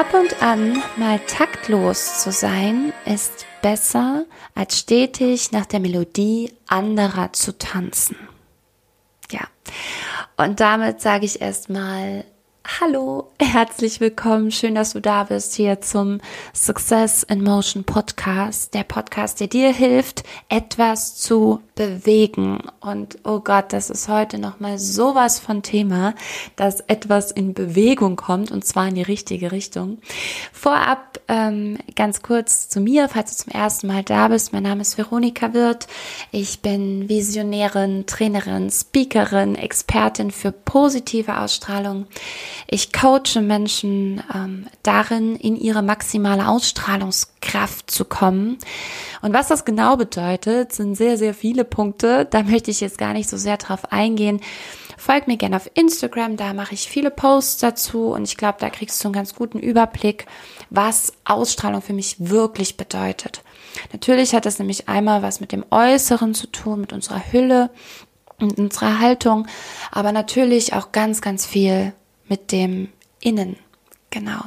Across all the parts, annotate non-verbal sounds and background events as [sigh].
Ab und an mal taktlos zu sein, ist besser, als stetig nach der Melodie anderer zu tanzen. Ja, und damit sage ich erstmal Hallo, herzlich willkommen. Schön, dass du da bist hier zum Success in Motion Podcast. Der Podcast, der dir hilft, etwas zu bewegen. Und oh Gott, das ist heute nochmal sowas von Thema, dass etwas in Bewegung kommt und zwar in die richtige Richtung. Vorab ähm, ganz kurz zu mir, falls du zum ersten Mal da bist. Mein Name ist Veronika Wirth. Ich bin Visionärin, Trainerin, Speakerin, Expertin für positive Ausstrahlung. Ich coache Menschen ähm, darin, in ihre maximale Ausstrahlungskraft zu kommen. Und was das genau bedeutet, sind sehr, sehr viele Punkte. Da möchte ich jetzt gar nicht so sehr drauf eingehen. Folg mir gerne auf Instagram, da mache ich viele Posts dazu und ich glaube, da kriegst du einen ganz guten Überblick, was Ausstrahlung für mich wirklich bedeutet. Natürlich hat das nämlich einmal was mit dem Äußeren zu tun, mit unserer Hülle und unserer Haltung, aber natürlich auch ganz, ganz viel mit dem Innen. Genau.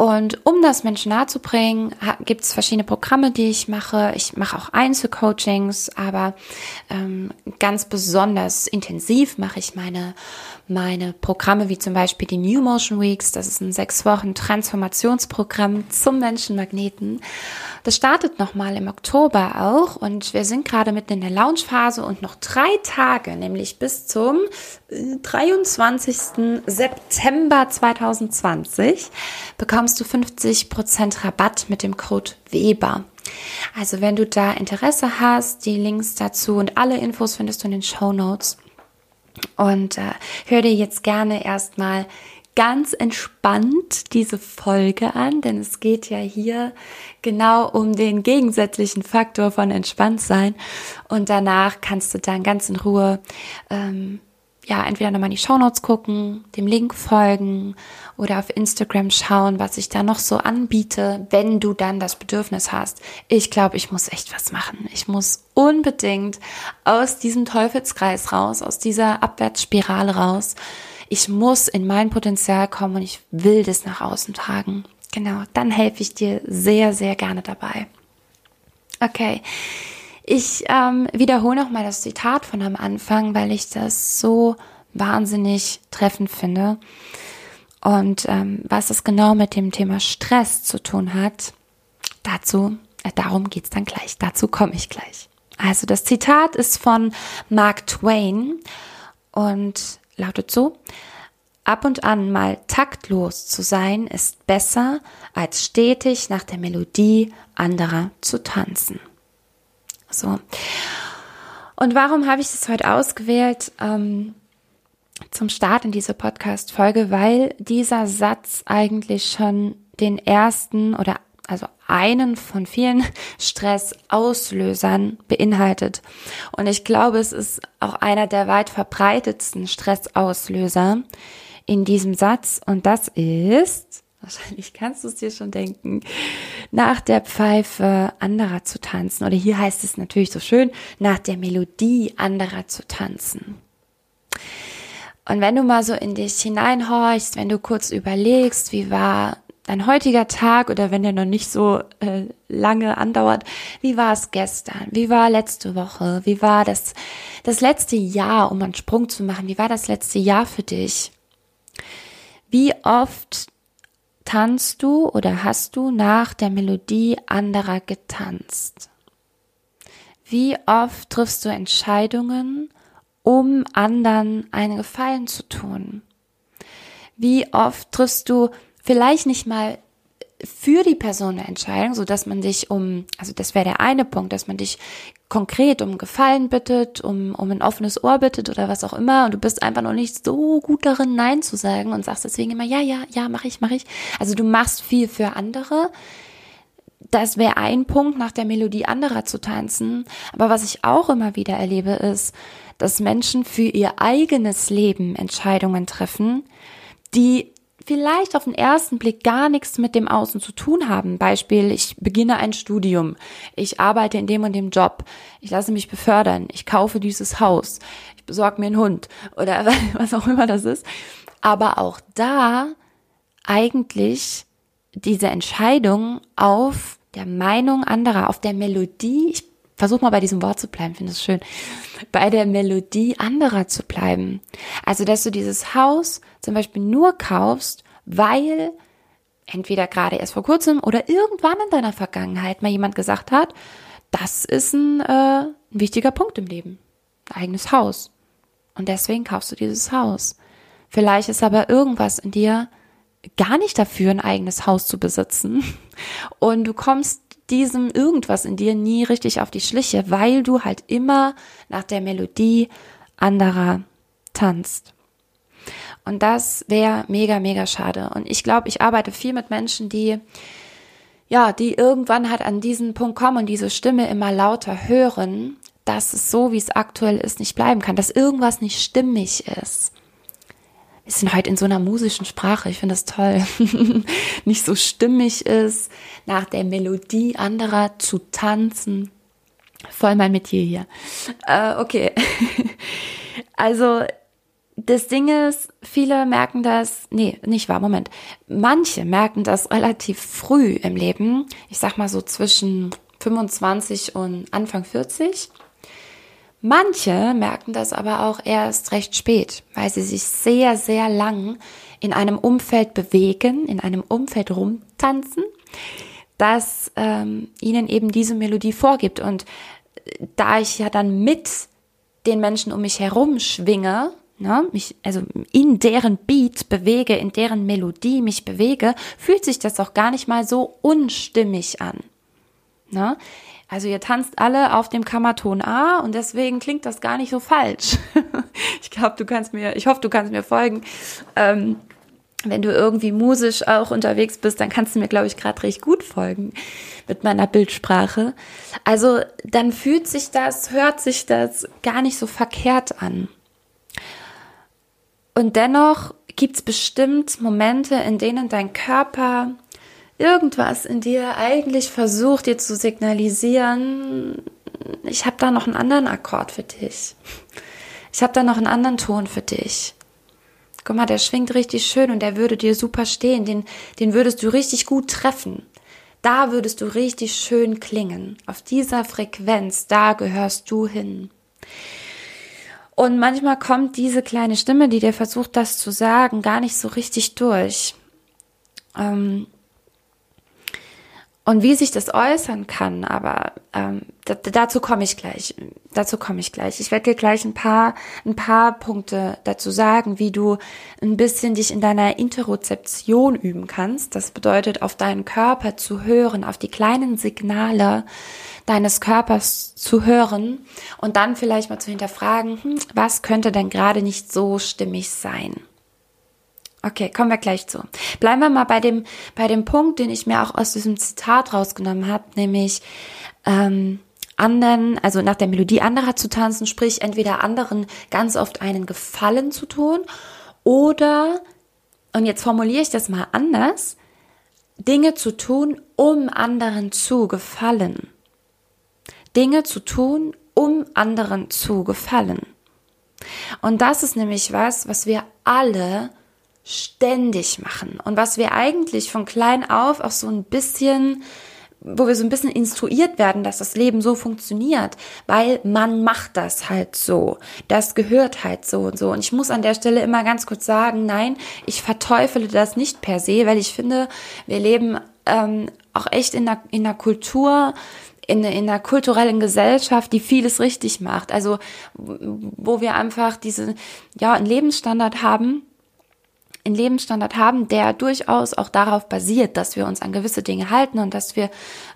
Und um das Menschen nahe zu bringen, gibt es verschiedene Programme, die ich mache. Ich mache auch Einzelcoachings, aber ähm, ganz besonders intensiv mache ich meine meine Programme wie zum Beispiel die New Motion Weeks. Das ist ein sechs Wochen Transformationsprogramm zum Menschenmagneten. Das startet nochmal im Oktober auch und wir sind gerade mitten in der Launchphase und noch drei Tage, nämlich bis zum 23. Äh, September 2020 bekommst du 50% Rabatt mit dem Code Weber. Also wenn du da Interesse hast, die Links dazu und alle Infos findest du in den Show Notes. Und äh, hör dir jetzt gerne erstmal ganz entspannt diese Folge an, denn es geht ja hier genau um den gegensätzlichen Faktor von entspannt sein. Und danach kannst du dann ganz in Ruhe ähm, ja, entweder nochmal in die Shownotes gucken, dem Link folgen oder auf Instagram schauen, was ich da noch so anbiete, wenn du dann das Bedürfnis hast. Ich glaube, ich muss echt was machen. Ich muss unbedingt aus diesem Teufelskreis raus, aus dieser Abwärtsspirale raus. Ich muss in mein Potenzial kommen und ich will das nach außen tragen. Genau, dann helfe ich dir sehr, sehr gerne dabei. Okay. Ich ähm, wiederhole nochmal das Zitat von am Anfang, weil ich das so wahnsinnig treffend finde. Und ähm, was es genau mit dem Thema Stress zu tun hat, dazu, äh, darum geht's dann gleich. Dazu komme ich gleich. Also das Zitat ist von Mark Twain und lautet so, Ab und an mal taktlos zu sein ist besser, als stetig nach der Melodie anderer zu tanzen. So. Und warum habe ich das heute ausgewählt ähm, zum Start in diese Podcast-Folge? Weil dieser Satz eigentlich schon den ersten oder also einen von vielen [laughs] Stressauslösern beinhaltet. Und ich glaube, es ist auch einer der weit verbreitetsten Stressauslöser in diesem Satz. Und das ist wahrscheinlich kannst du es dir schon denken, nach der Pfeife anderer zu tanzen. Oder hier heißt es natürlich so schön, nach der Melodie anderer zu tanzen. Und wenn du mal so in dich hineinhorchst, wenn du kurz überlegst, wie war dein heutiger Tag oder wenn der noch nicht so äh, lange andauert, wie war es gestern? Wie war letzte Woche? Wie war das, das letzte Jahr, um einen Sprung zu machen? Wie war das letzte Jahr für dich? Wie oft tanzt du oder hast du nach der Melodie anderer getanzt? Wie oft triffst du Entscheidungen, um anderen einen Gefallen zu tun? Wie oft triffst du vielleicht nicht mal für die Person eine Entscheidung, so dass man dich um, also das wäre der eine Punkt, dass man dich konkret um Gefallen bittet, um, um ein offenes Ohr bittet oder was auch immer und du bist einfach noch nicht so gut darin, Nein zu sagen und sagst deswegen immer, ja, ja, ja, mache ich, mache ich. Also du machst viel für andere. Das wäre ein Punkt, nach der Melodie anderer zu tanzen. Aber was ich auch immer wieder erlebe, ist, dass Menschen für ihr eigenes Leben Entscheidungen treffen, die vielleicht auf den ersten Blick gar nichts mit dem Außen zu tun haben. Beispiel, ich beginne ein Studium, ich arbeite in dem und dem Job, ich lasse mich befördern, ich kaufe dieses Haus, ich besorge mir einen Hund oder [laughs] was auch immer das ist. Aber auch da eigentlich diese Entscheidung auf der Meinung anderer, auf der Melodie, ich versuche mal bei diesem Wort zu bleiben, finde es schön, bei der Melodie anderer zu bleiben. Also, dass du dieses Haus zum Beispiel nur kaufst, weil entweder gerade erst vor kurzem oder irgendwann in deiner Vergangenheit mal jemand gesagt hat, das ist ein, äh, ein wichtiger Punkt im Leben. Ein eigenes Haus. Und deswegen kaufst du dieses Haus. Vielleicht ist aber irgendwas in dir gar nicht dafür, ein eigenes Haus zu besitzen. Und du kommst diesem irgendwas in dir nie richtig auf die Schliche, weil du halt immer nach der Melodie anderer tanzt. Und das wäre mega, mega schade. Und ich glaube, ich arbeite viel mit Menschen, die, ja, die irgendwann halt an diesen Punkt kommen und diese Stimme immer lauter hören, dass es so, wie es aktuell ist, nicht bleiben kann, dass irgendwas nicht stimmig ist. Wir sind heute in so einer musischen Sprache, ich finde das toll, [laughs] nicht so stimmig ist, nach der Melodie anderer zu tanzen. Voll mein Metier hier. Äh, okay. [laughs] also das Ding ist, viele merken das, nee, nicht wahr, Moment. Manche merken das relativ früh im Leben. Ich sag mal so zwischen 25 und Anfang 40. Manche merken das aber auch erst recht spät, weil sie sich sehr, sehr lang in einem Umfeld bewegen, in einem Umfeld rumtanzen, das ähm, ihnen eben diese Melodie vorgibt. Und da ich ja dann mit den Menschen um mich herum schwinge, ne, mich also in deren Beat bewege, in deren Melodie mich bewege, fühlt sich das auch gar nicht mal so unstimmig an. Ne? Also ihr tanzt alle auf dem Kammerton A und deswegen klingt das gar nicht so falsch. [laughs] ich glaube, du kannst mir, ich hoffe, du kannst mir folgen. Ähm, wenn du irgendwie musisch auch unterwegs bist, dann kannst du mir, glaube ich, gerade recht gut folgen mit meiner Bildsprache. Also dann fühlt sich das, hört sich das gar nicht so verkehrt an. Und dennoch gibt es bestimmt Momente, in denen dein Körper irgendwas in dir eigentlich versucht, dir zu signalisieren, ich habe da noch einen anderen Akkord für dich. Ich habe da noch einen anderen Ton für dich. Guck mal, der schwingt richtig schön und der würde dir super stehen. Den, den würdest du richtig gut treffen. Da würdest du richtig schön klingen. Auf dieser Frequenz, da gehörst du hin. Und manchmal kommt diese kleine Stimme, die dir versucht, das zu sagen, gar nicht so richtig durch. Ähm, und wie sich das äußern kann, aber ähm, dazu komme ich gleich. Dazu komme ich gleich. Ich werde dir gleich ein paar, ein paar Punkte dazu sagen, wie du ein bisschen dich in deiner Interozeption üben kannst. Das bedeutet, auf deinen Körper zu hören, auf die kleinen Signale deines Körpers zu hören und dann vielleicht mal zu hinterfragen, hm, was könnte denn gerade nicht so stimmig sein? Okay, kommen wir gleich zu. Bleiben wir mal bei dem, bei dem Punkt, den ich mir auch aus diesem Zitat rausgenommen habe, nämlich ähm, anderen, also nach der Melodie anderer zu tanzen, sprich entweder anderen ganz oft einen Gefallen zu tun oder, und jetzt formuliere ich das mal anders, Dinge zu tun, um anderen zu gefallen. Dinge zu tun, um anderen zu gefallen. Und das ist nämlich was, was wir alle ständig machen und was wir eigentlich von klein auf auch so ein bisschen wo wir so ein bisschen instruiert werden, dass das Leben so funktioniert, weil man macht das halt so. Das gehört halt so und so. Und ich muss an der Stelle immer ganz kurz sagen, nein, ich verteufele das nicht per se, weil ich finde, wir leben ähm, auch echt in einer, in einer Kultur, in, in einer kulturellen Gesellschaft, die vieles richtig macht. Also, wo wir einfach diese, ja, einen Lebensstandard haben, einen Lebensstandard haben, der durchaus auch darauf basiert, dass wir uns an gewisse Dinge halten und dass wir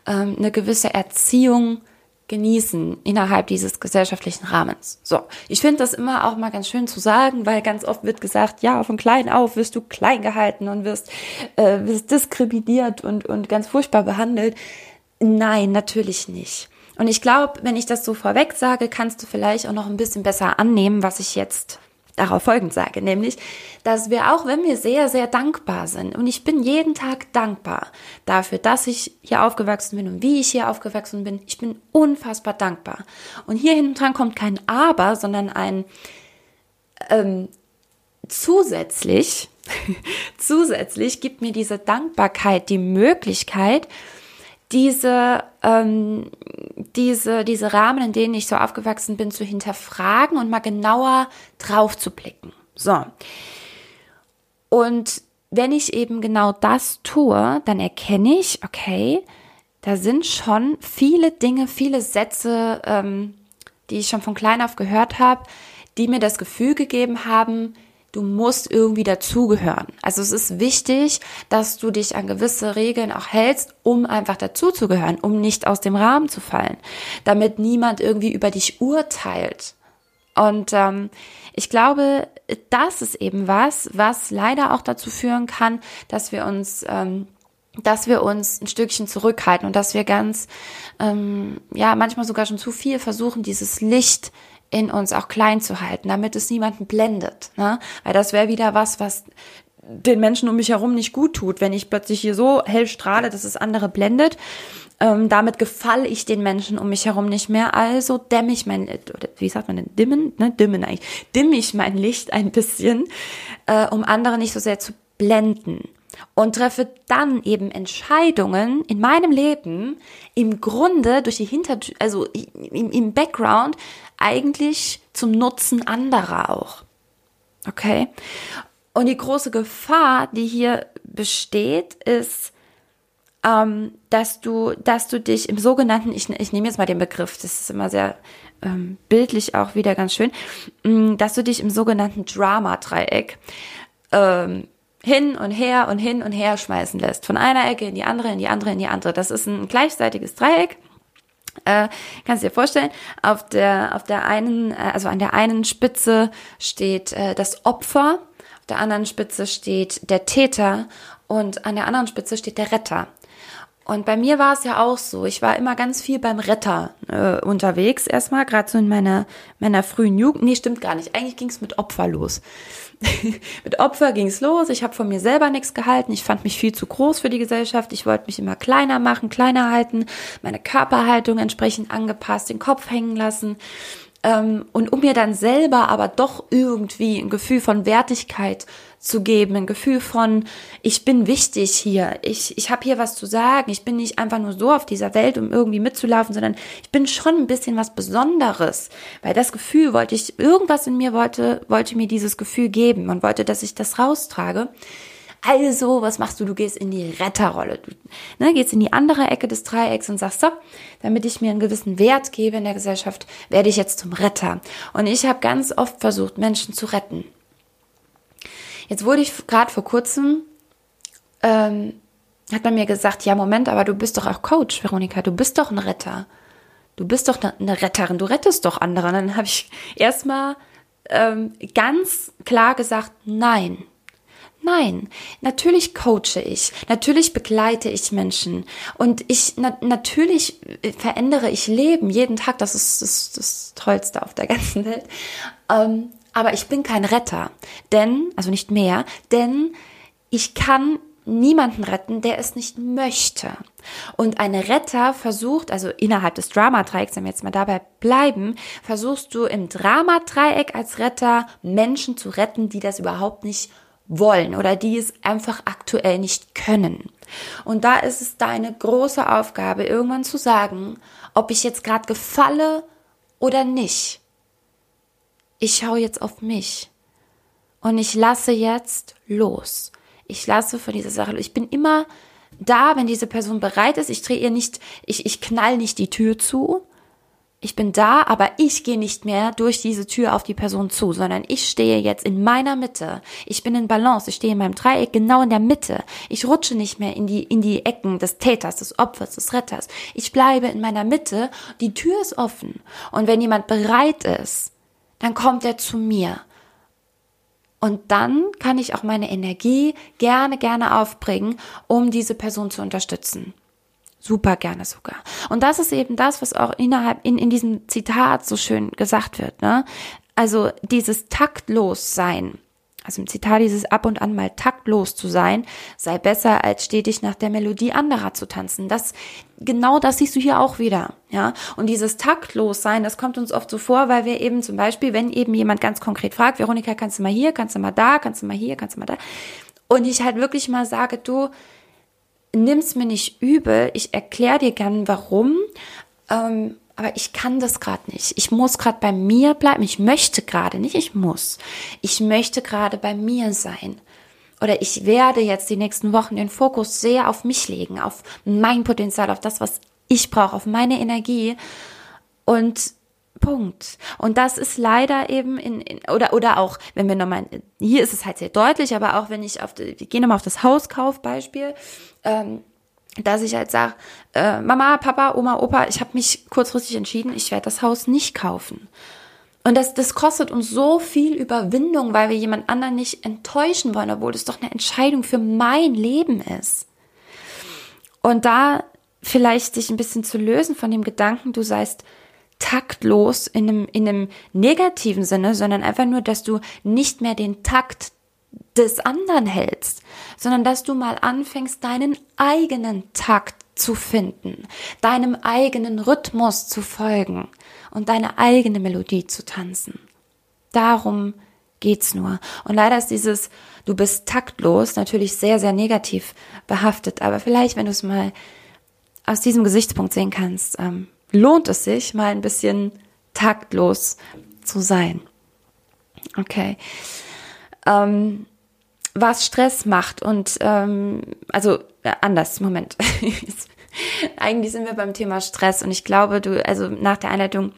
ähm, eine gewisse Erziehung genießen innerhalb dieses gesellschaftlichen Rahmens. So, ich finde das immer auch mal ganz schön zu sagen, weil ganz oft wird gesagt, ja, von klein auf wirst du klein gehalten und wirst, äh, wirst diskriminiert und, und ganz furchtbar behandelt. Nein, natürlich nicht. Und ich glaube, wenn ich das so vorweg sage, kannst du vielleicht auch noch ein bisschen besser annehmen, was ich jetzt darauf folgend sage, nämlich, dass wir auch, wenn wir sehr, sehr dankbar sind, und ich bin jeden Tag dankbar dafür, dass ich hier aufgewachsen bin und wie ich hier aufgewachsen bin, ich bin unfassbar dankbar. Und hier hinten dran kommt kein Aber, sondern ein, ähm, zusätzlich, [laughs] zusätzlich gibt mir diese Dankbarkeit die Möglichkeit, diese, ähm, diese, diese Rahmen, in denen ich so aufgewachsen bin, zu hinterfragen und mal genauer drauf zu blicken. So. Und wenn ich eben genau das tue, dann erkenne ich, okay, da sind schon viele Dinge, viele Sätze, ähm, die ich schon von klein auf gehört habe, die mir das Gefühl gegeben haben, du musst irgendwie dazugehören. Also es ist wichtig, dass du dich an gewisse Regeln auch hältst, um einfach dazuzugehören, um nicht aus dem Rahmen zu fallen, damit niemand irgendwie über dich urteilt. Und ähm, ich glaube, das ist eben was, was leider auch dazu führen kann, dass wir uns ähm, dass wir uns ein Stückchen zurückhalten und dass wir ganz, ähm, ja, manchmal sogar schon zu viel versuchen, dieses Licht in uns auch klein zu halten, damit es niemanden blendet. Ne? Weil das wäre wieder was, was den Menschen um mich herum nicht gut tut, wenn ich plötzlich hier so hell strahle, dass es andere blendet. Ähm, damit gefalle ich den Menschen um mich herum nicht mehr. Also dämme ich mein, wie sagt man denn, dimmen, ne, dimmen eigentlich, dimme ich mein Licht ein bisschen, äh, um andere nicht so sehr zu blenden und treffe dann eben Entscheidungen in meinem Leben im Grunde durch die Hintertür, also im, im Background eigentlich zum Nutzen anderer auch. Okay? Und die große Gefahr, die hier besteht, ist, ähm, dass du, dass du dich im sogenannten, ich, ich nehme jetzt mal den Begriff, das ist immer sehr ähm, bildlich auch wieder ganz schön, mm, dass du dich im sogenannten Drama-Dreieck ähm, hin und her und hin und her schmeißen lässt. Von einer Ecke in die andere, in die andere, in die andere. Das ist ein gleichseitiges Dreieck. Äh, kannst du dir vorstellen, auf der, auf der einen, äh, also an der einen Spitze steht äh, das Opfer, auf der anderen Spitze steht der Täter und an der anderen Spitze steht der Retter. Und bei mir war es ja auch so. Ich war immer ganz viel beim Retter äh, unterwegs, erstmal, gerade so in meiner, meiner frühen Jugend. Nee, stimmt gar nicht. Eigentlich ging es mit Opfer los. [laughs] mit Opfer ging es los. Ich habe von mir selber nichts gehalten. Ich fand mich viel zu groß für die Gesellschaft. Ich wollte mich immer kleiner machen, kleiner halten, meine Körperhaltung entsprechend angepasst, den Kopf hängen lassen. Ähm, und um mir dann selber aber doch irgendwie ein Gefühl von Wertigkeit zu geben, ein Gefühl von, ich bin wichtig hier, ich, ich habe hier was zu sagen, ich bin nicht einfach nur so auf dieser Welt, um irgendwie mitzulaufen, sondern ich bin schon ein bisschen was Besonderes, weil das Gefühl wollte ich, irgendwas in mir wollte, wollte mir dieses Gefühl geben und wollte, dass ich das raustrage. Also, was machst du? Du gehst in die Retterrolle. Du ne, gehst in die andere Ecke des Dreiecks und sagst, so, damit ich mir einen gewissen Wert gebe in der Gesellschaft, werde ich jetzt zum Retter. Und ich habe ganz oft versucht, Menschen zu retten. Jetzt wurde ich gerade vor kurzem, ähm, hat man mir gesagt, ja, Moment, aber du bist doch auch Coach, Veronika, du bist doch ein Retter. Du bist doch eine Retterin, du rettest doch andere. Und dann habe ich erstmal ähm, ganz klar gesagt, nein. Nein, natürlich coache ich, natürlich begleite ich Menschen und ich na, natürlich verändere ich Leben jeden Tag. Das ist das, das Tollste auf der ganzen Welt. Ähm, aber ich bin kein Retter, denn, also nicht mehr, denn ich kann niemanden retten, der es nicht möchte. Und eine Retter versucht, also innerhalb des Dramadreiecks, wenn wir jetzt mal dabei bleiben, versuchst du im Dramadreieck als Retter Menschen zu retten, die das überhaupt nicht wollen oder die es einfach aktuell nicht können. Und da ist es deine große Aufgabe, irgendwann zu sagen, ob ich jetzt gerade gefalle oder nicht ich schaue jetzt auf mich und ich lasse jetzt los. Ich lasse von dieser Sache. Ich bin immer da, wenn diese Person bereit ist. Ich drehe ihr nicht, ich, ich knall nicht die Tür zu. Ich bin da, aber ich gehe nicht mehr durch diese Tür auf die Person zu, sondern ich stehe jetzt in meiner Mitte. Ich bin in Balance. Ich stehe in meinem Dreieck genau in der Mitte. Ich rutsche nicht mehr in die, in die Ecken des Täters, des Opfers, des Retters. Ich bleibe in meiner Mitte. Die Tür ist offen. Und wenn jemand bereit ist, dann kommt er zu mir. Und dann kann ich auch meine Energie gerne, gerne aufbringen, um diese Person zu unterstützen. Super gerne sogar. Und das ist eben das, was auch innerhalb, in, in diesem Zitat so schön gesagt wird, ne? Also dieses taktlos sein also im Zitat dieses ab und an mal taktlos zu sein, sei besser als stetig nach der Melodie anderer zu tanzen. Das, genau das siehst du hier auch wieder, ja. Und dieses taktlos sein, das kommt uns oft so vor, weil wir eben zum Beispiel, wenn eben jemand ganz konkret fragt, Veronika, kannst du mal hier, kannst du mal da, kannst du mal hier, kannst du mal da. Und ich halt wirklich mal sage, du, nimm's mir nicht übel, ich erkläre dir gern warum, ähm, aber ich kann das gerade nicht. Ich muss gerade bei mir bleiben. Ich möchte gerade nicht, ich muss. Ich möchte gerade bei mir sein. Oder ich werde jetzt die nächsten Wochen den Fokus sehr auf mich legen, auf mein Potenzial, auf das, was ich brauche, auf meine Energie. Und Punkt. Und das ist leider eben in, in oder oder auch, wenn wir nochmal, hier ist es halt sehr deutlich, aber auch wenn ich auf, wir gehen nochmal auf das Hauskaufbeispiel, ähm, dass ich halt sage, äh, Mama, Papa, Oma, Opa, ich habe mich kurzfristig entschieden, ich werde das Haus nicht kaufen. Und das, das kostet uns so viel Überwindung, weil wir jemand anderen nicht enttäuschen wollen, obwohl das doch eine Entscheidung für mein Leben ist. Und da vielleicht sich ein bisschen zu lösen von dem Gedanken, du seist taktlos in einem, in einem negativen Sinne, sondern einfach nur, dass du nicht mehr den Takt des anderen hältst, sondern dass du mal anfängst, deinen eigenen Takt zu finden, deinem eigenen Rhythmus zu folgen und deine eigene Melodie zu tanzen. Darum geht's nur. Und leider ist dieses du bist taktlos natürlich sehr sehr negativ behaftet, aber vielleicht wenn du es mal aus diesem Gesichtspunkt sehen kannst, ähm, lohnt es sich mal ein bisschen taktlos zu sein. Okay. Ähm, was Stress macht und ähm, also ja, anders, Moment. [laughs] Eigentlich sind wir beim Thema Stress und ich glaube, du, also nach der Einleitung,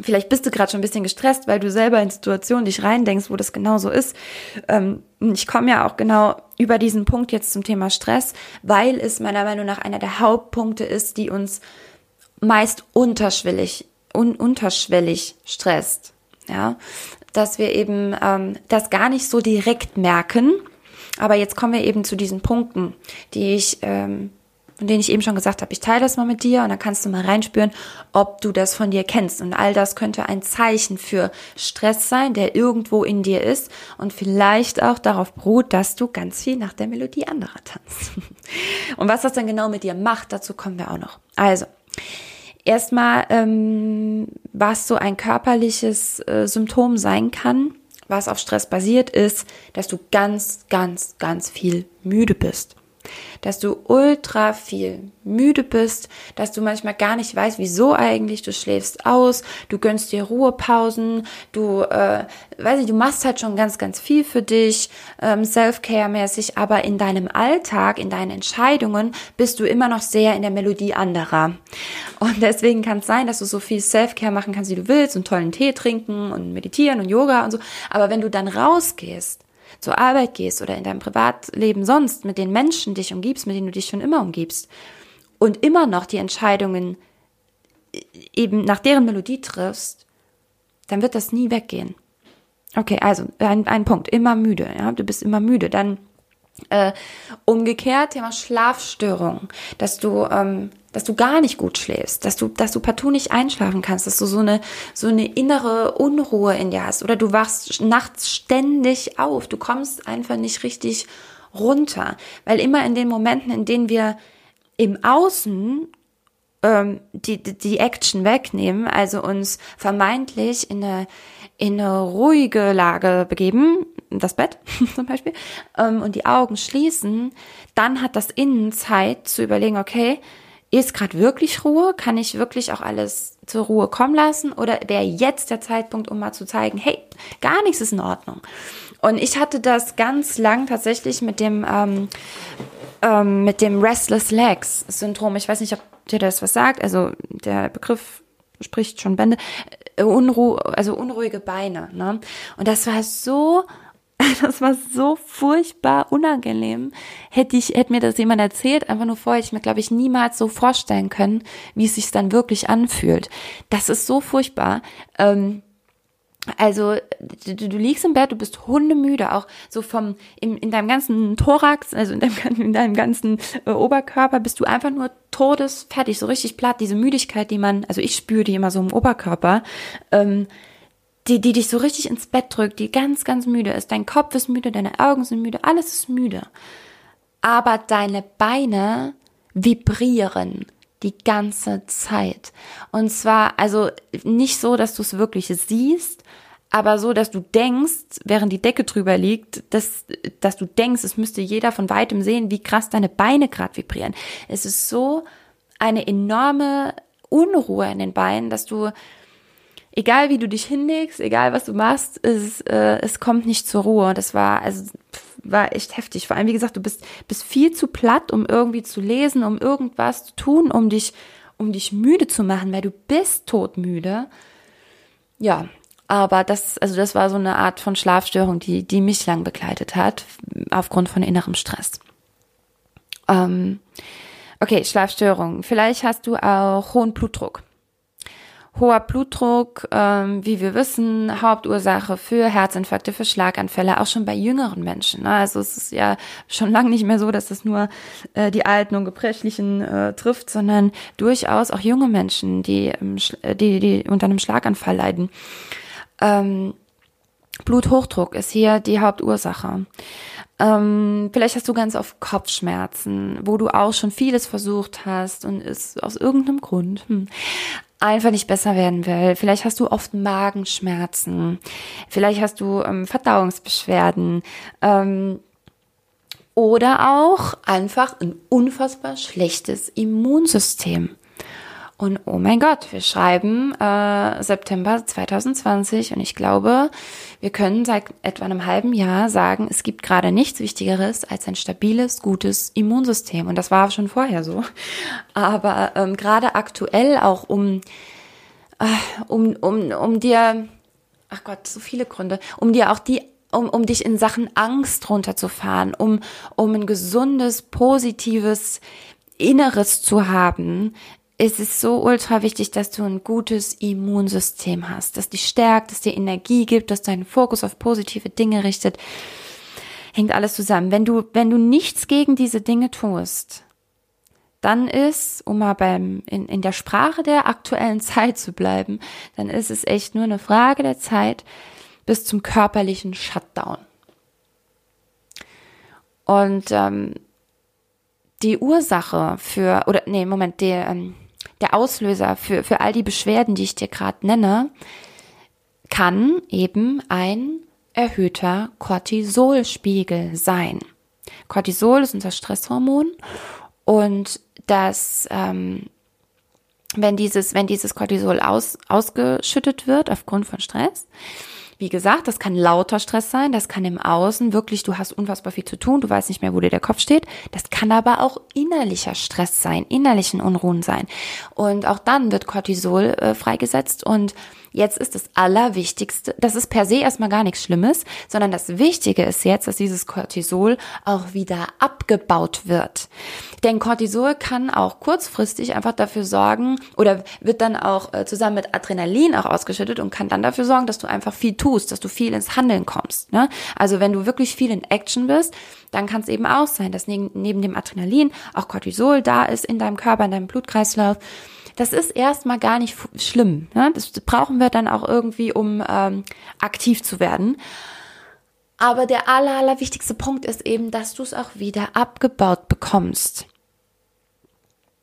vielleicht bist du gerade schon ein bisschen gestresst, weil du selber in Situationen dich reindenkst, wo das genau so ist. Ähm, ich komme ja auch genau über diesen Punkt jetzt zum Thema Stress, weil es meiner Meinung nach einer der Hauptpunkte ist, die uns meist unterschwellig, un unterschwellig stresst. Ja, dass wir eben ähm, das gar nicht so direkt merken. Aber jetzt kommen wir eben zu diesen Punkten, die ich, ähm, von denen ich eben schon gesagt habe. Ich teile das mal mit dir und dann kannst du mal reinspüren, ob du das von dir kennst. Und all das könnte ein Zeichen für Stress sein, der irgendwo in dir ist und vielleicht auch darauf beruht, dass du ganz viel nach der Melodie anderer tanzt. [laughs] Und was das dann genau mit dir macht, dazu kommen wir auch noch. Also, Erstmal, ähm, was so ein körperliches äh, Symptom sein kann, was auf Stress basiert, ist, dass du ganz, ganz, ganz viel müde bist dass du ultra viel müde bist, dass du manchmal gar nicht weißt, wieso eigentlich, du schläfst aus, du gönnst dir Ruhepausen, du, äh, weiß ich, du machst halt schon ganz, ganz viel für dich, ähm, Self-Care-mäßig, aber in deinem Alltag, in deinen Entscheidungen bist du immer noch sehr in der Melodie anderer. Und deswegen kann es sein, dass du so viel Self-Care machen kannst, wie du willst und tollen Tee trinken und meditieren und Yoga und so, aber wenn du dann rausgehst, zur Arbeit gehst oder in deinem Privatleben sonst mit den Menschen dich umgibst, mit denen du dich schon immer umgibst und immer noch die Entscheidungen eben nach deren Melodie triffst, dann wird das nie weggehen. Okay, also ein, ein Punkt, immer müde, ja, du bist immer müde. Dann äh, umgekehrt Thema Schlafstörung, dass du ähm, dass du gar nicht gut schläfst, dass du, dass du partout nicht einschlafen kannst, dass du so eine, so eine innere Unruhe in dir hast. Oder du wachst nachts ständig auf, du kommst einfach nicht richtig runter, weil immer in den Momenten, in denen wir im Außen ähm, die, die Action wegnehmen, also uns vermeintlich in eine, in eine ruhige Lage begeben, das Bett [laughs] zum Beispiel, ähm, und die Augen schließen, dann hat das Innen Zeit zu überlegen, okay, ist gerade wirklich Ruhe? Kann ich wirklich auch alles zur Ruhe kommen lassen? Oder wäre jetzt der Zeitpunkt, um mal zu zeigen, hey, gar nichts ist in Ordnung? Und ich hatte das ganz lang tatsächlich mit dem, ähm, ähm, mit dem Restless Legs Syndrom. Ich weiß nicht, ob dir das was sagt. Also der Begriff spricht schon Bände. Äh, Unruhe, also unruhige Beine. Ne? Und das war so [laughs] das war so furchtbar unangenehm. Hätte ich, hätte mir das jemand erzählt, einfach nur vorher, ich mir, glaube ich, niemals so vorstellen können, wie es sich dann wirklich anfühlt. Das ist so furchtbar. Ähm, also du, du liegst im Bett, du bist hundemüde, auch so vom in, in deinem ganzen Thorax, also in deinem, [laughs] in deinem ganzen äh, Oberkörper bist du einfach nur todesfertig, so richtig platt. Diese Müdigkeit, die man, also ich spüre die immer so im Oberkörper. Ähm, die, die dich so richtig ins Bett drückt, die ganz, ganz müde ist. Dein Kopf ist müde, deine Augen sind müde, alles ist müde. Aber deine Beine vibrieren die ganze Zeit. Und zwar, also nicht so, dass du es wirklich siehst, aber so, dass du denkst, während die Decke drüber liegt, dass, dass du denkst, es müsste jeder von weitem sehen, wie krass deine Beine gerade vibrieren. Es ist so eine enorme Unruhe in den Beinen, dass du, egal wie du dich hinlegst, egal was du machst, es, äh, es kommt nicht zur Ruhe. Das war, also, war echt heftig. Vor allem, wie gesagt, du bist, bist viel zu platt, um irgendwie zu lesen, um irgendwas zu tun, um dich, um dich müde zu machen, weil du bist todmüde. Ja, aber das, also das war so eine Art von Schlafstörung, die, die mich lang begleitet hat, aufgrund von innerem Stress. Ähm, okay, Schlafstörung. Vielleicht hast du auch hohen Blutdruck. Hoher Blutdruck, ähm, wie wir wissen, Hauptursache für Herzinfarkte, für Schlaganfälle, auch schon bei jüngeren Menschen. Ne? Also es ist ja schon lange nicht mehr so, dass es nur äh, die Alten und Gebrechlichen äh, trifft, sondern durchaus auch junge Menschen, die, ähm, die, die unter einem Schlaganfall leiden. Ähm, Bluthochdruck ist hier die Hauptursache. Ähm, vielleicht hast du ganz oft Kopfschmerzen, wo du auch schon vieles versucht hast und es aus irgendeinem Grund hm, einfach nicht besser werden will. Vielleicht hast du oft Magenschmerzen. Vielleicht hast du ähm, Verdauungsbeschwerden. Ähm, oder auch einfach ein unfassbar schlechtes Immunsystem. Und oh mein Gott, wir schreiben äh, September 2020 und ich glaube, wir können seit etwa einem halben Jahr sagen, es gibt gerade nichts Wichtigeres als ein stabiles, gutes Immunsystem. Und das war schon vorher so. Aber ähm, gerade aktuell auch um, äh, um, um, um dir, ach Gott, so viele Gründe, um dir auch die um, um dich in Sachen Angst runterzufahren, um, um ein gesundes, positives Inneres zu haben, es ist so ultra wichtig, dass du ein gutes Immunsystem hast, dass dich stärkt, dass dir Energie gibt, dass deinen Fokus auf positive Dinge richtet. Hängt alles zusammen. Wenn du, wenn du nichts gegen diese Dinge tust, dann ist, um mal beim, in, in der Sprache der aktuellen [laughs] Zeit zu bleiben, dann ist es echt nur eine Frage der Zeit bis zum körperlichen Shutdown. Und ähm, die Ursache für, oder nee, Moment, der, ähm, der Auslöser für, für all die Beschwerden, die ich dir gerade nenne, kann eben ein erhöhter Cortisolspiegel sein. Cortisol ist unser Stresshormon und das, ähm, wenn dieses, wenn dieses Cortisol aus, ausgeschüttet wird aufgrund von Stress, wie gesagt, das kann lauter Stress sein, das kann im Außen wirklich, du hast unfassbar viel zu tun, du weißt nicht mehr, wo dir der Kopf steht. Das kann aber auch innerlicher Stress sein, innerlichen Unruhen sein. Und auch dann wird Cortisol äh, freigesetzt und Jetzt ist das Allerwichtigste, das ist per se erstmal gar nichts Schlimmes, sondern das Wichtige ist jetzt, dass dieses Cortisol auch wieder abgebaut wird. Denn Cortisol kann auch kurzfristig einfach dafür sorgen oder wird dann auch äh, zusammen mit Adrenalin auch ausgeschüttet und kann dann dafür sorgen, dass du einfach viel tust, dass du viel ins Handeln kommst. Ne? Also wenn du wirklich viel in Action bist, dann kann es eben auch sein, dass neben, neben dem Adrenalin auch Cortisol da ist in deinem Körper, in deinem Blutkreislauf das ist erstmal gar nicht schlimm. Ne? Das brauchen wir dann auch irgendwie, um ähm, aktiv zu werden. Aber der aller, aller wichtigste Punkt ist eben, dass du es auch wieder abgebaut bekommst.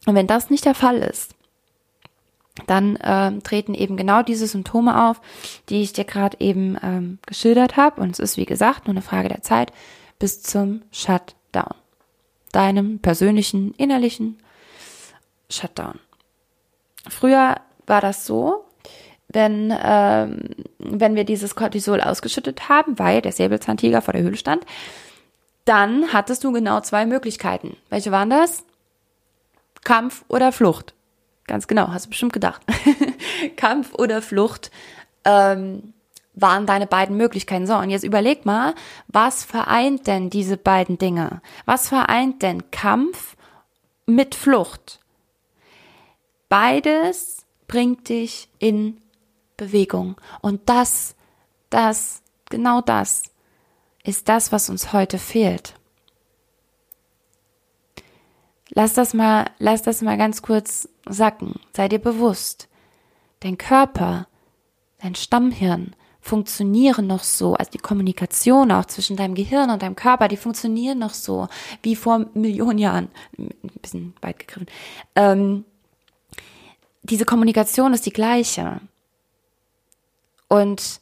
Und wenn das nicht der Fall ist, dann ähm, treten eben genau diese Symptome auf, die ich dir gerade eben ähm, geschildert habe. Und es ist, wie gesagt, nur eine Frage der Zeit bis zum Shutdown. Deinem persönlichen, innerlichen Shutdown. Früher war das so, wenn, ähm, wenn wir dieses Cortisol ausgeschüttet haben, weil der Säbelzahntiger vor der Höhle stand, dann hattest du genau zwei Möglichkeiten. Welche waren das? Kampf oder Flucht. Ganz genau, hast du bestimmt gedacht. [laughs] Kampf oder Flucht ähm, waren deine beiden Möglichkeiten. So, und jetzt überleg mal, was vereint denn diese beiden Dinge? Was vereint denn Kampf mit Flucht? Beides bringt dich in Bewegung. Und das, das, genau das ist das, was uns heute fehlt. Lass das mal, lass das mal ganz kurz sacken. Sei dir bewusst. Dein Körper, dein Stammhirn funktionieren noch so, also die Kommunikation auch zwischen deinem Gehirn und deinem Körper, die funktionieren noch so wie vor Millionen Jahren, ein bisschen weit gegriffen. Ähm, diese Kommunikation ist die gleiche. Und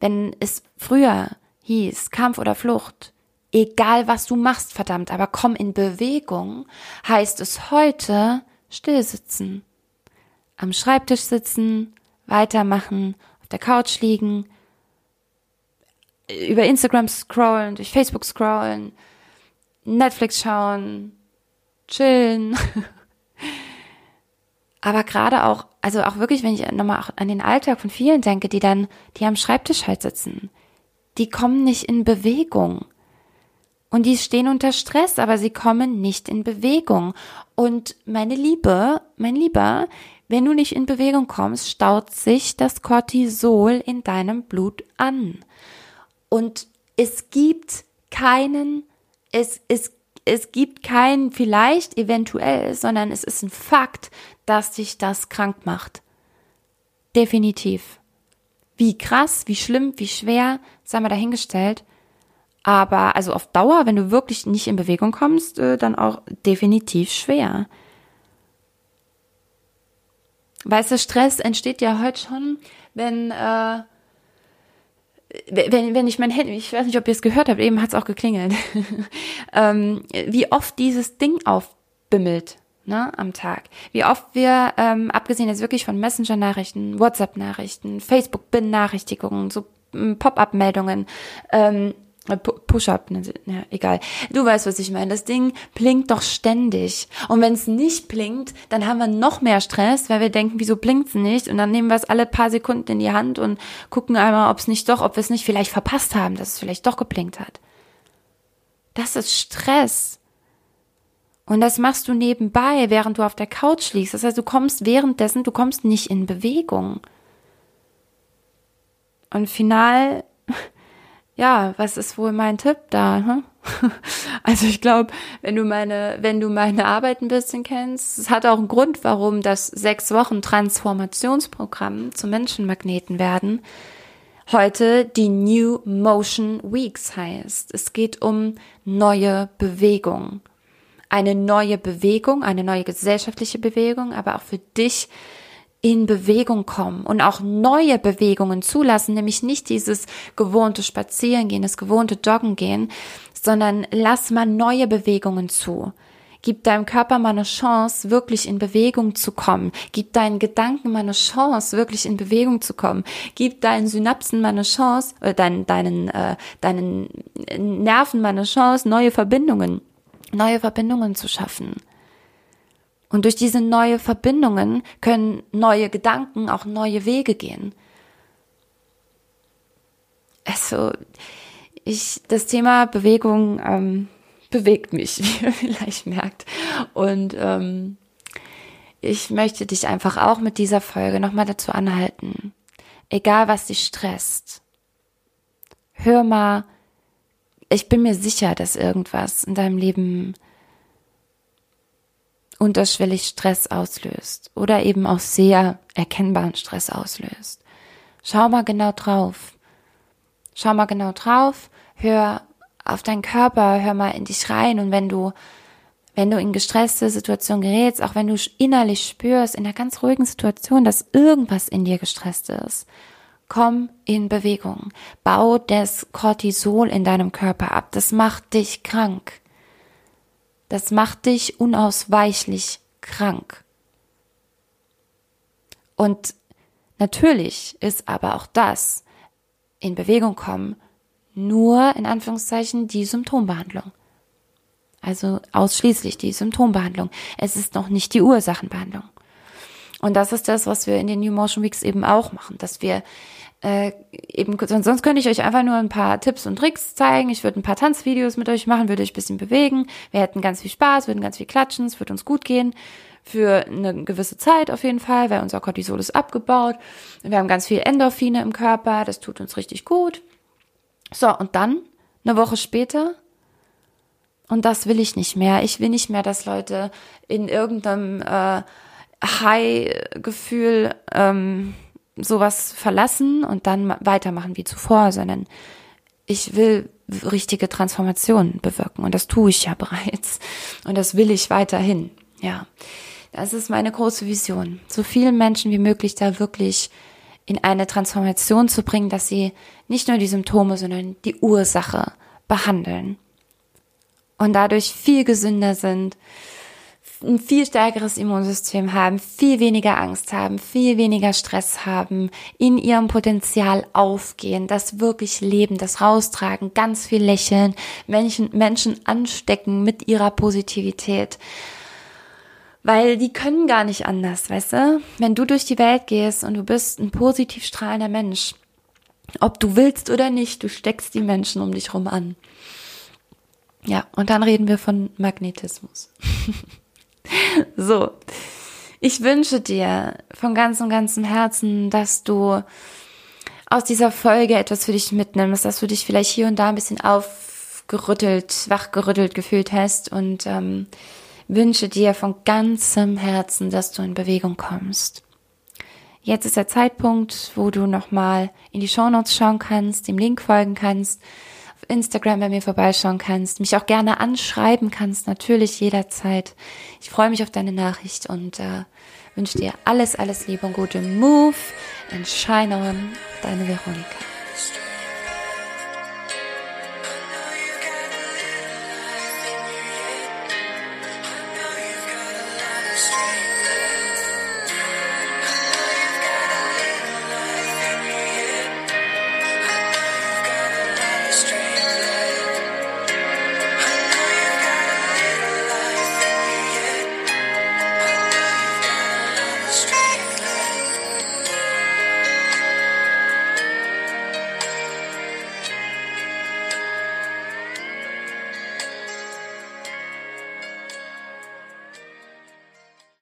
wenn es früher hieß Kampf oder Flucht, egal was du machst, verdammt, aber komm in Bewegung, heißt es heute still sitzen, am Schreibtisch sitzen, weitermachen, auf der Couch liegen, über Instagram scrollen, durch Facebook scrollen, Netflix schauen, chillen. [laughs] Aber gerade auch, also auch wirklich, wenn ich nochmal an den Alltag von vielen denke, die dann, die am Schreibtisch halt sitzen, die kommen nicht in Bewegung. Und die stehen unter Stress, aber sie kommen nicht in Bewegung. Und meine Liebe, mein Lieber, wenn du nicht in Bewegung kommst, staut sich das Cortisol in deinem Blut an. Und es gibt keinen, es, es, es gibt kein vielleicht, eventuell, sondern es ist ein Fakt, dass dich das krank macht. Definitiv. Wie krass, wie schlimm, wie schwer, sei mal dahingestellt. Aber also auf Dauer, wenn du wirklich nicht in Bewegung kommst, äh, dann auch definitiv schwer. Weißt du, Stress entsteht ja heute schon, wenn, äh, wenn, wenn ich mein Handy, ich weiß nicht, ob ihr es gehört habt, eben hat es auch geklingelt, [laughs] ähm, wie oft dieses Ding aufbimmelt ne, am Tag. Wie oft wir, ähm, abgesehen jetzt wirklich von Messenger-Nachrichten, WhatsApp-Nachrichten, Facebook-Benachrichtigungen, so Pop-up-Meldungen, ähm, Push-up, ne, ja, egal. Du weißt, was ich meine. Das Ding blinkt doch ständig. Und wenn es nicht blinkt, dann haben wir noch mehr Stress, weil wir denken, wieso blinkt's nicht? Und dann nehmen wir es alle paar Sekunden in die Hand und gucken einmal, ob es nicht doch, ob wir es nicht vielleicht verpasst haben, dass es vielleicht doch geblinkt hat. Das ist Stress. Und das machst du nebenbei, während du auf der Couch liegst. Das heißt, du kommst währenddessen, du kommst nicht in Bewegung. Und final ja, was ist wohl mein Tipp da? Hm? [laughs] Also ich glaube, wenn du meine, wenn du meine Arbeit ein bisschen kennst, es hat auch einen Grund, warum das sechs Wochen Transformationsprogramm zu Menschenmagneten werden. Heute die New Motion Weeks heißt. Es geht um neue Bewegung. Eine neue Bewegung, eine neue gesellschaftliche Bewegung, aber auch für dich in Bewegung kommen und auch neue Bewegungen zulassen, nämlich nicht dieses gewohnte Spazierengehen, das gewohnte Joggen gehen, sondern lass mal neue Bewegungen zu. Gib deinem Körper mal eine Chance, wirklich in Bewegung zu kommen. Gib deinen Gedanken mal eine Chance, wirklich in Bewegung zu kommen. Gib deinen Synapsen mal eine Chance, äh, deinen, deinen, äh, deinen Nerven mal eine Chance, neue Verbindungen, neue Verbindungen zu schaffen. Und durch diese neue Verbindungen können neue Gedanken auch neue Wege gehen. Also, ich, das Thema Bewegung ähm, bewegt mich, [laughs] wie ihr vielleicht merkt. Und ähm, ich möchte dich einfach auch mit dieser Folge nochmal dazu anhalten. Egal, was dich stresst, hör mal, ich bin mir sicher, dass irgendwas in deinem Leben unterschwellig Stress auslöst oder eben auch sehr erkennbaren Stress auslöst. Schau mal genau drauf. Schau mal genau drauf, hör auf deinen Körper, hör mal in dich rein und wenn du wenn du in gestresste Situationen gerätst, auch wenn du innerlich spürst, in einer ganz ruhigen Situation, dass irgendwas in dir gestresst ist, komm in Bewegung. Bau das Cortisol in deinem Körper ab. Das macht dich krank. Das macht dich unausweichlich krank. Und natürlich ist aber auch das in Bewegung kommen nur in Anführungszeichen die Symptombehandlung. Also ausschließlich die Symptombehandlung. Es ist noch nicht die Ursachenbehandlung. Und das ist das, was wir in den New Motion Weeks eben auch machen, dass wir äh, eben, sonst könnte ich euch einfach nur ein paar Tipps und Tricks zeigen. Ich würde ein paar Tanzvideos mit euch machen, würde euch ein bisschen bewegen. Wir hätten ganz viel Spaß, würden ganz viel klatschen, es würde uns gut gehen. Für eine gewisse Zeit auf jeden Fall, weil unser Cortisol ist abgebaut. Wir haben ganz viel Endorphine im Körper, das tut uns richtig gut. So, und dann, eine Woche später, und das will ich nicht mehr. Ich will nicht mehr, dass Leute in irgendeinem äh, High-Gefühl ähm, sowas verlassen und dann weitermachen wie zuvor, sondern ich will richtige Transformationen bewirken. Und das tue ich ja [laughs] bereits. Und das will ich weiterhin. Ja, das ist meine große Vision, so vielen Menschen wie möglich da wirklich in eine Transformation zu bringen, dass sie nicht nur die Symptome, sondern die Ursache behandeln. Und dadurch viel gesünder sind, ein viel stärkeres Immunsystem haben, viel weniger Angst haben, viel weniger Stress haben, in ihrem Potenzial aufgehen, das wirklich leben, das raustragen, ganz viel lächeln, Menschen, Menschen anstecken mit ihrer Positivität. Weil die können gar nicht anders, weißt du? Wenn du durch die Welt gehst und du bist ein positiv strahlender Mensch, ob du willst oder nicht, du steckst die Menschen um dich rum an. Ja, und dann reden wir von Magnetismus. [laughs] so, ich wünsche dir von ganzem, ganzem Herzen, dass du aus dieser Folge etwas für dich mitnimmst, dass du dich vielleicht hier und da ein bisschen aufgerüttelt, wachgerüttelt gefühlt hast. Und ähm, wünsche dir von ganzem Herzen, dass du in Bewegung kommst. Jetzt ist der Zeitpunkt, wo du nochmal in die Shownotes schauen kannst, dem Link folgen kannst, Instagram bei mir vorbeischauen kannst, mich auch gerne anschreiben kannst, natürlich jederzeit. Ich freue mich auf deine Nachricht und äh, wünsche dir alles, alles Liebe und gute Move and shine on, deine Veronika.